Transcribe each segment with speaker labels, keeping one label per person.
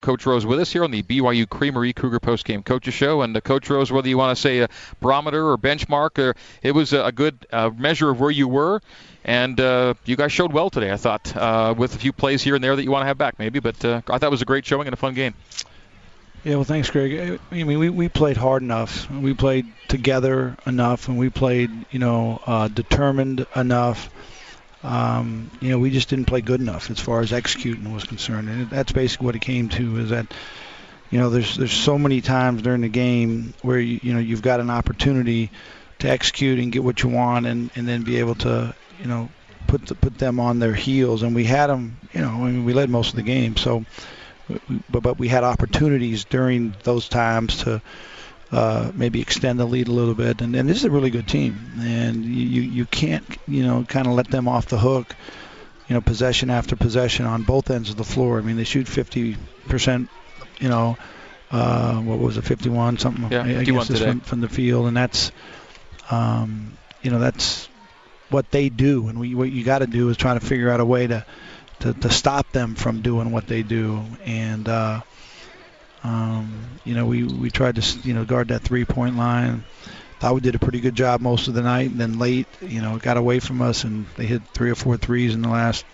Speaker 1: Coach Rose with us here on the BYU Creamery Cougar Postgame Coaches Show. And uh, Coach Rose, whether you want to say a barometer or benchmark, uh, it was a, good uh, measure of where you were. And uh, you guys showed well today, I thought, uh, with a few plays here and there that you want to have back, maybe. But uh, I thought it was a great showing and a fun game.
Speaker 2: Yeah, well, thanks, Greg. I mean, we, we played hard enough. We played together enough, and we played, you know, determined enough. Um, you know, we just didn't play good enough as far as executing was concerned, and that's basically what it came to. Is that, you know, there's there's so many times during the game where you, you know you've got an opportunity to execute and get what you want, and and then be able to, you know, put the, put them on their heels, and we had them. You know, I mean, we led most of the game, so but, but we had opportunities during those times to uh, maybe extend the lead a little bit. And, and this is a really good team, and you you can't you know kind of let them off the hook. You know, possession after possession on both ends of the floor. I mean, they shoot 50 percent. You know, uh, what was it, 51 something?
Speaker 1: Yeah, 51
Speaker 2: today. From, from the field, and that's um, you know that's what they do, and we, what you got to do is try to figure out a way to to, to stop them from doing what they do. And uh, um, you know, we we tried to you know guard that three-point line. Thought we did a pretty good job most of the night, and then late, you know, it got away from us, and they hit three or four threes in the last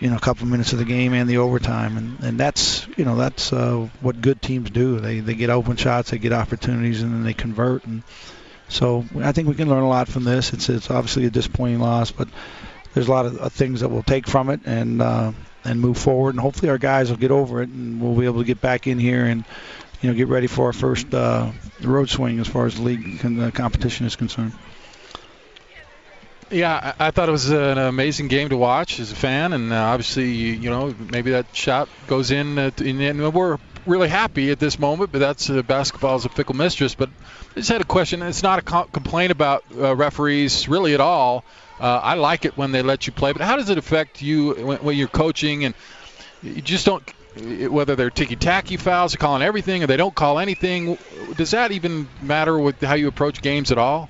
Speaker 2: you know, couple minutes of the game and the overtime, and and that's you know that's uh, what good teams do. They they get open shots, they get opportunities, and then they convert. And so I think we can learn a lot from this. It's it's obviously a disappointing loss, but there's a lot of, things that we'll take from it and uh, and move forward. And hopefully our guys will get over it and we'll be able to get back in here and you know get ready for our first uh, road swing as far as the league the competition is concerned.
Speaker 3: Yeah, I, thought it was an amazing game to watch as a fan, and uh, obviously, you, you, know, maybe that shot goes in, uh, in, and we're really happy at this moment. But that's uh, basketball is a fickle mistress. But I just had a question. It's not a co- complaint about uh, referees really at all. Uh, I like it when they let you play, but how does it affect you when, when you're coaching and you just don't whether they're ticky-tacky fouls, they're calling everything, or they don't call anything. Does that even matter with how you approach games at all?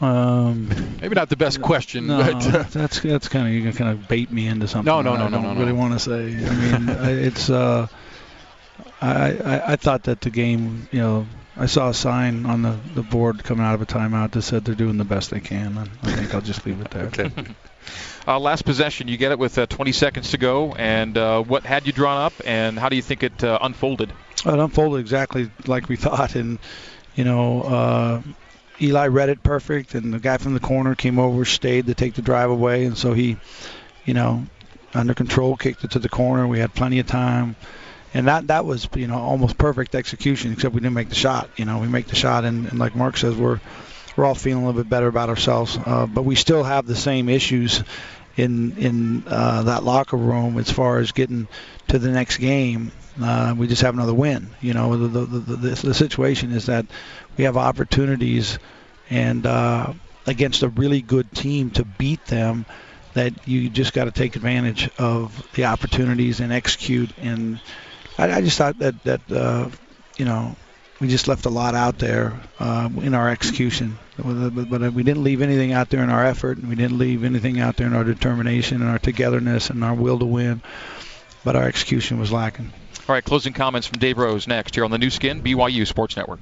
Speaker 2: Um,
Speaker 3: Maybe not the best question,
Speaker 2: no,
Speaker 3: but uh,
Speaker 2: that's that's kind of you can kind of bait me into something.
Speaker 3: No, no, no,
Speaker 2: I
Speaker 3: no,
Speaker 2: don't
Speaker 3: no,
Speaker 2: really
Speaker 3: no.
Speaker 2: want to say. I mean, it's. Uh, I, I I thought that the game, you know, I saw a sign on the, the board coming out of a timeout that said they're doing the best they can. And I think I'll just leave it there.
Speaker 1: okay. Uh, last possession, you get it with uh, 20 seconds to go, and uh, what had you drawn up, and how do you think it uh, unfolded?
Speaker 2: It unfolded exactly like we thought, and you know, uh, Eli read it perfect, and the guy from the corner came over, stayed to take the drive away, and so he, you know, under control, kicked it to the corner. We had plenty of time and that that was you know almost perfect execution, except we didn't make the shot. You know, we make the shot, and, and like Mark says, we're we're all feeling a little bit better about ourselves, uh, but we still have the same issues in in uh, that locker room as far as getting to the next game. Uh, we just have another win. You know, the the, the, the, the situation is that we have opportunities, and uh, against a really good team to beat them that you just got to take advantage of the opportunities and execute and I, I just thought that that uh, you know we just left a lot out there uh, in our execution, but, but, we didn't leave anything out there in our effort, and we didn't leave anything out there in our determination and our togetherness and our will to win. But our execution was lacking.
Speaker 1: All right, closing comments from Dave Rose next here on the Nu Skin BYU Sports Network.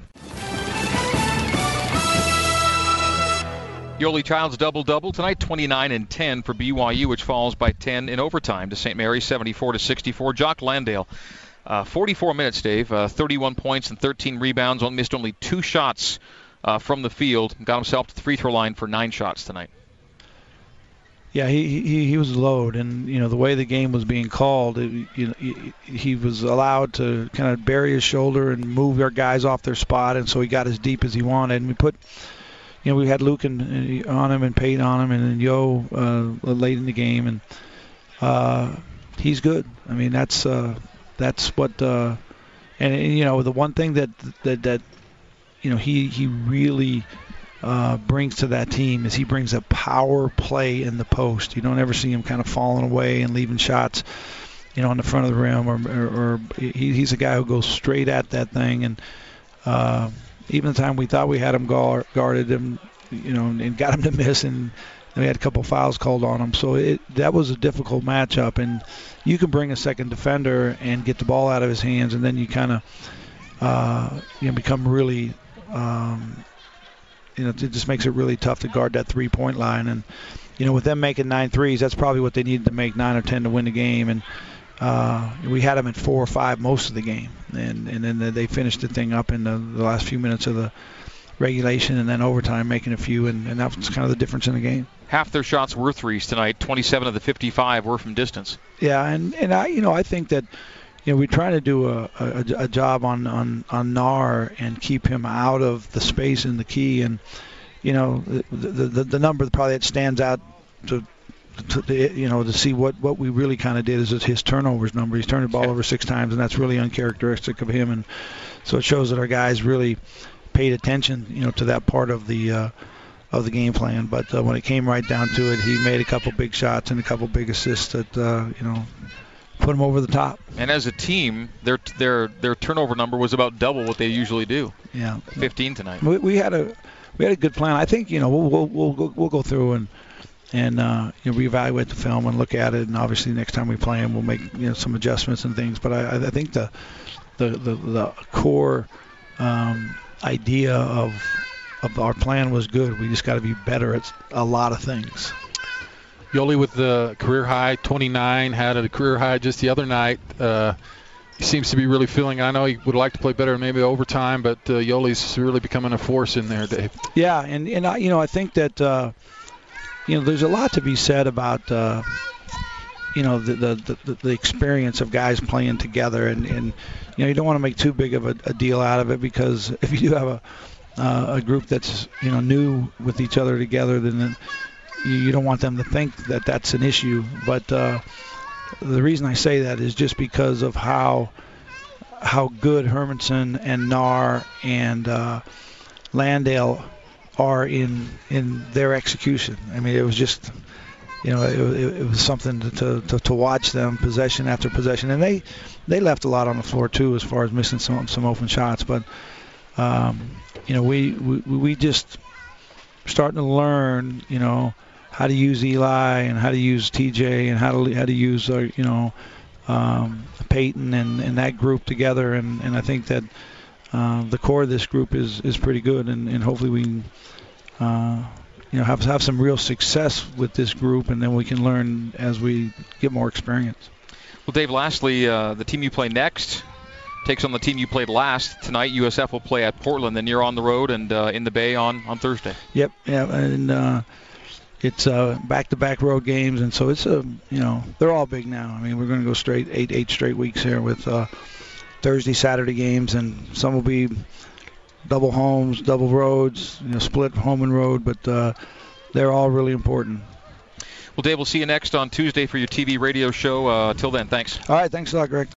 Speaker 1: Yoeli Childs' double double tonight, 29 and 10 for BYU, which falls by 10 in overtime to St. Mary's, 74 to 64. Jock Landale uh, 44 minutes, Dave. Uh, 31 points and 13 rebounds. Only missed only two shots uh, from the field. Got himself to the free throw line for nine shots tonight.
Speaker 2: Yeah, he, he he was low, and you know the way the game was being called, it, you know, he, he was allowed to kind of bury his shoulder and move our guys off their spot, and so he got as deep as he wanted. And we put, you know, we had Luke and, on him and Payne on him, and then Yo uh, late in the game, and uh, he's good. I mean, that's uh, that's what uh, and, and you know the one thing that that that you know he he really uh, brings to that team is he brings a power play in the post. You don't ever see him kind of falling away and leaving shots, you know, on the front of the rim, or, or, or he, he's a guy who goes straight at that thing. And uh, even the time we thought we had him guard, guarded him, you know, and got him to miss, and we had a couple fouls called on them. So it, that was a difficult matchup. And you can bring a second defender and get the ball out of his hands, and then you kind of uh, you know become really um, you know it just makes it really tough to guard that three point line. And you know with them making nine threes, that's probably what they needed to make nine or ten to win the game. And uh, we had them at four or five most of the game, and and then they finished the thing up in the, the last few minutes of the regulation and then overtime making a few, and, and that's kind of the difference in the game.
Speaker 1: Half their shots were threes tonight. 27 of the 55 were from distance.
Speaker 2: Yeah, and and I you know I think that you know we're trying to do a, a, a job on on on Naar and keep him out of the space in the key, and you know the the, the number that probably that stands out to to, you know, to see what, what we really kind of did is his turnovers number. He's turned the ball over six times, and that's really uncharacteristic of him. And so it shows that our guys really paid attention, you know, to that part of the uh, of the game plan. But uh, when it came right down to it, he made a couple big shots and a couple big assists that uh, you know put him over the top.
Speaker 1: And as a team, their their their turnover number was about double what they usually do.
Speaker 2: Yeah,
Speaker 1: 15 tonight.
Speaker 2: We, we had a we had a good plan. I think you know we'll we'll we'll go, we'll go through and and uh, you know, reevaluate the film and look at it. And obviously, next time we play him, we'll make you know some adjustments and things. But I, I think the the the, the core um, idea of of our plan was good. We just got to be better at a lot of things.
Speaker 3: Yoeli with the career high 29 had a career high just the other night. Uh, he seems to be really feeling. I know he would like to play better, maybe overtime, but uh, Yoeli's really becoming a force in there, Dave.
Speaker 2: Yeah, and and I, you know I think that uh, you know there's a lot to be said about uh, you know the, the the the experience of guys playing together, and and you know you don't want to make too big of a, a deal out of it because if you do have a uh, a group that's you know new with each other together, then you, don't want them to think that that's an issue. But uh, the reason I say that is just because of how how good Hermanson and Naar and uh, Landale are in in their execution. I mean, it was just you know it, it, was something to, to, to watch them possession after possession, and they they left a lot on the floor too as far as missing some some open shots. But um, you know we, we we just starting to learn you know how to use Eli and how to use TJ and how to how to use uh, you know um, Peyton and, and that group together, and, and I think that uh, the core of this group is, is pretty good, and, and hopefully we can, uh, you know, have have some real success with this group, and then we can learn as we get more experience.
Speaker 1: Well, Dave, lastly, uh, the team you play next takes on the team you played last tonight. USF will play at Portland, then you're on the road and uh, in the Bay on on Thursday.
Speaker 2: Yep, yeah, and uh, it's uh, back-to-back road games, and so it's a you know they're all big now. I mean, we're going to go straight eight eight straight weeks here with uh, Thursday, Saturday games, and some will be double homes, double roads, you know, split home and road, but uh, they're all really important.
Speaker 1: Well, Dave, we'll see you next on Tuesday for your TV radio show. Uh, till then, thanks.
Speaker 2: All right, thanks a lot, Greg.